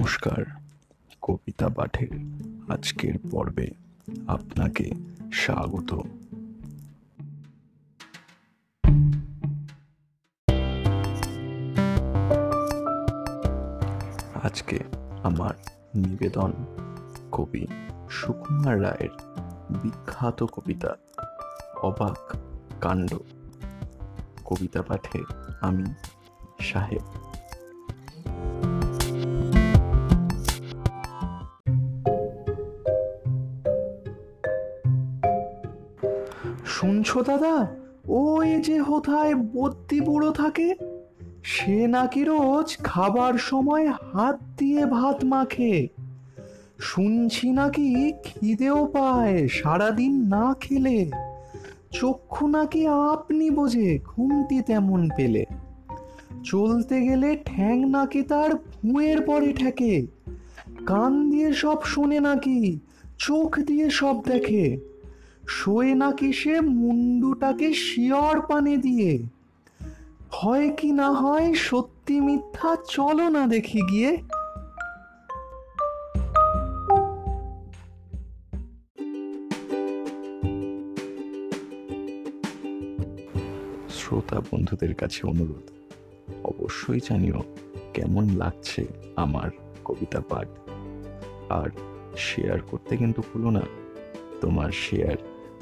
নমস্কার, কবিতা পাঠের আজকের পর্বে আপনাকে স্বাগত। আজকে আমার নিবেদন কবি সুকুমার রায়ের বিখ্যাত কবিতা, অবাক কাণ্ড। কবিতা পাঠে আমি সাহেব শুনছো দাদা? ওই যে হোথায় বদ্যি বুড়ো থাকে, সে নাকি রোজ খাবার সময় হাত দিয়ে ভাত মাখে। শুনছি নাকি খিদেও পায়, সারাদিন না খেলে। চক্ষু নাকি আপনি বোঝে, ঘুমটি তেমন পেলে। চলতে গেলে ঠ্যাং নাকি তার ভুঁয়ের পরে ঠেকে। কান দিয়ে সব শোনে নাকি, চোখ দিয়ে সব দেখে। শোয়ে নাকি সে মুন্ডুটাকে শিয়র পানে দিয়ে? হয় কি না হয় সত্যি মিথ্যা চলো না দেখি গিয়ে। শ্রোতা বন্ধুদের কাছে অনুরোধ, অবশ্যই জানিও কেমন লাগছে আমার কবিতা পাঠ। আর শেয়ার করতে কিন্তু ভুলো না, তোমার শেয়ার